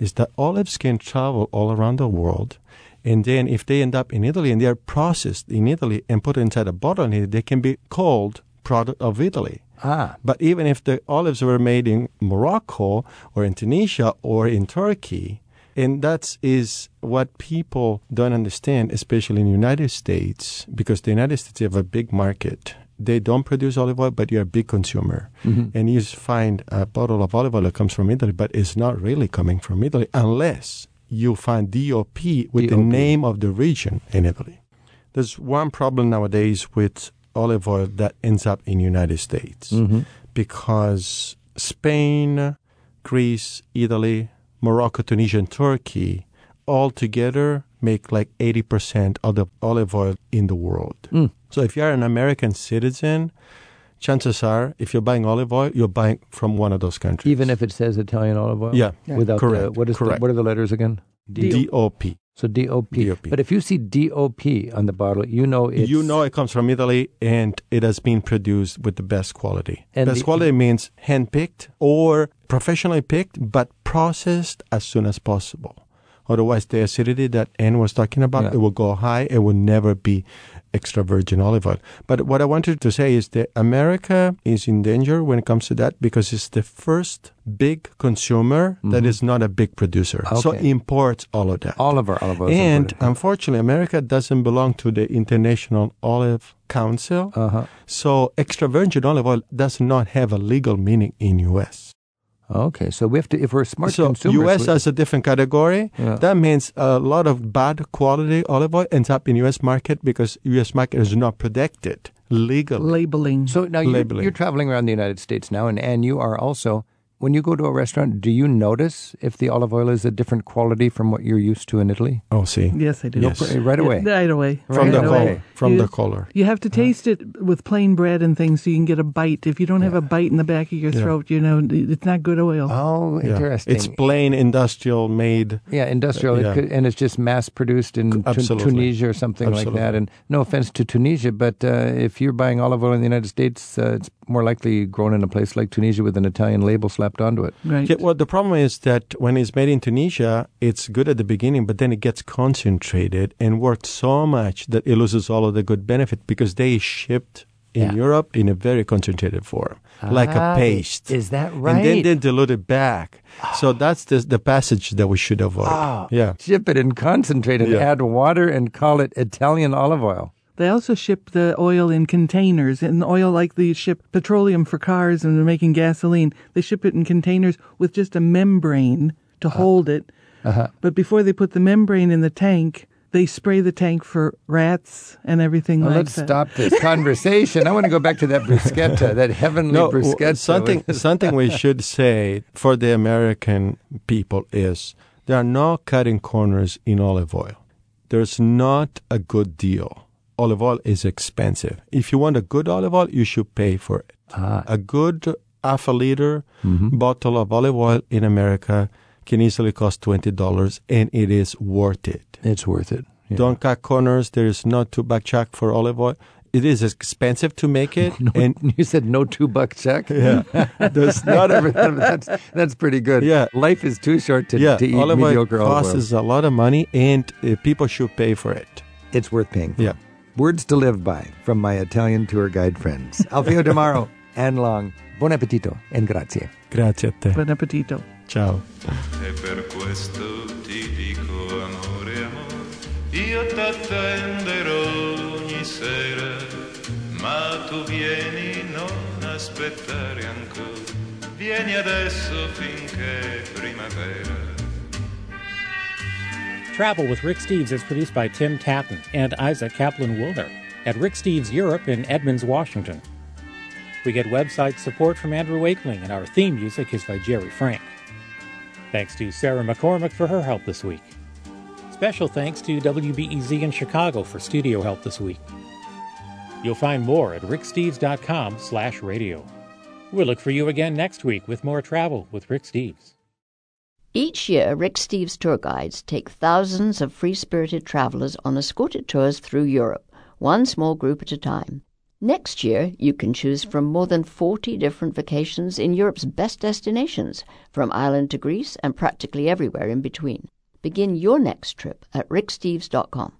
is that olives can travel all around the world. And then if they end up in Italy and they are processed in Italy and put inside a bottle, in Italy, they can be called product of Italy.
Ah,
But even if the olives were made in Morocco or in Tunisia or in Turkey, and that is what people don't understand, especially in the United States, because the United States have a big market. They don't produce olive oil, but you're a big consumer. And you find a bottle of olive oil that comes from Italy, but it's not really coming from Italy unless you find DOP with the name of the region in Italy. There's one problem nowadays with olive oil that ends up in United States because Spain, Greece, Italy, Morocco, Tunisia, and Turkey all together make like 80% of the olive oil in the world. So if you're an American citizen, chances are if you're buying olive oil, you're buying from one of those countries.
even if it says Italian olive oil?
Yeah,
Without uh,
correct.
The, what, is the,
correct.
what are the letters again?
DOP.
So DOP.
DOP.
But if you see DOP on the bottle, you know it's.
you know it comes from Italy and it has been produced with the best quality.
And
best
the-
quality means hand-picked or professionally picked, but processed as soon as possible. Otherwise, the acidity that Anne was talking about,
Yeah.
it will go high. It will never be extra virgin olive oil. But what I wanted to say is that America is in danger when it comes to that because it's the first big consumer that is not a big producer. So
Mm-hmm.
Imports all of that.
all of our olive oil.
And
imported.
unfortunately, America doesn't belong to the International Olive Council.
uh-huh.
So extra virgin olive oil does not have a legal meaning in U.S.
Okay, so we have to, if we're smart
so
consumers.
U.S.
we-
has a different category.
Yeah.
That means a lot of bad quality olive oil ends up in U.S. market because U.S. market is not protected legally.
Labeling.
So now you're, you're traveling around the United States now, and, and you are also When you go to a restaurant, do you notice if the olive oil is a different quality from what you're used to in Italy?
Oh, see.
Yes, I do.
Yes.
Right away.
Yeah, right away.
From
right
the
away.
color. From
You-
the color.
You have to taste it with plain bread and things so you can get a bite. If you don't have a bite in the back of your
Yeah.
throat, you know, it's not good oil.
Oh,
Yeah.
interesting.
It's plain industrial made.
yeah, industrial,
Yeah.
It could, and it's just mass produced in Tu- Tunisia or something like that. And no offense to Tunisia, but uh, if you're buying olive oil in the United States, uh, it's more likely grown in a place like Tunisia with an Italian label slapped onto it.
Right.
Yeah, well, the problem is that when it's made in Tunisia, it's good at the beginning, but then it gets concentrated and worked so much that it loses all of the good benefit because they shipped in
Yeah.
Europe in a very concentrated form, like
Ah,
a paste.
Is that right?
And then
right?
they dilute it back. So that's the, the passage that we should avoid.
Ah.
Yeah.
Ship it and concentrate and
Yeah.
add water and call it Italian olive oil.
They also ship the oil in containers, and oil like they ship petroleum for cars and they're making gasoline. They ship it in containers with just a membrane to
Uh-huh.
hold it. But before they put the membrane in the tank, they spray the tank for rats and everything
Well,
like
let's
that.
stop this conversation. I want to go back to that bruschetta, that heavenly
No,
bruschetta.
something something we should say for the American people is there are no cutting corners in olive oil. There's not a good deal. Olive oil is expensive. If you want a good olive oil, you should pay for it.
Ah.
A good half a liter
Mm-hmm.
bottle of olive oil in America can easily cost twenty dollars, and it is worth it.
It's worth it. Yeah.
Don't cut corners. There is no two buck chuck for olive oil. It is expensive to make it, and
you said no two buck check.
yeah, there's not
that's that's pretty good.
Yeah.
life is too short to,
yeah,
to eat
olive oil
mediocre olive
costs
oil.
a lot of money, and uh, people should pay for it.
It's worth paying. For.
Yeah.
Words to live by from my Italian tour guide friends, Alfio Di Mauro and Long. Buon appetito and grazie.
Grazie a te.
Buon appetito.
Ciao.
E per questo ti dico amore, amore, io t'attenderò ogni sera, ma tu vieni, non aspettare ancora, vieni adesso finché è primavera.
Travel with Rick Steves is produced by Tim Tattan and Isaac Kaplan Woolner at Rick Steves Europe in Edmonds, Washington. We get website support from Andrew Wakeling, and our theme music is by Jerry Frank. Thanks to Sarah McCormick for her help this week. Special thanks to WBEZ in Chicago for studio help this week. You'll find more at ricksteves.com slash radio. We'll look for you again next week with more travel with Rick Steves.
Each year, Rick Steves tour guides take thousands of free spirited travelers on escorted tours through Europe, one small group at a time. Next year, you can choose from more than 40 different vacations in Europe's best destinations, from Ireland to Greece and practically everywhere in between. Begin your next trip at ricksteves.com.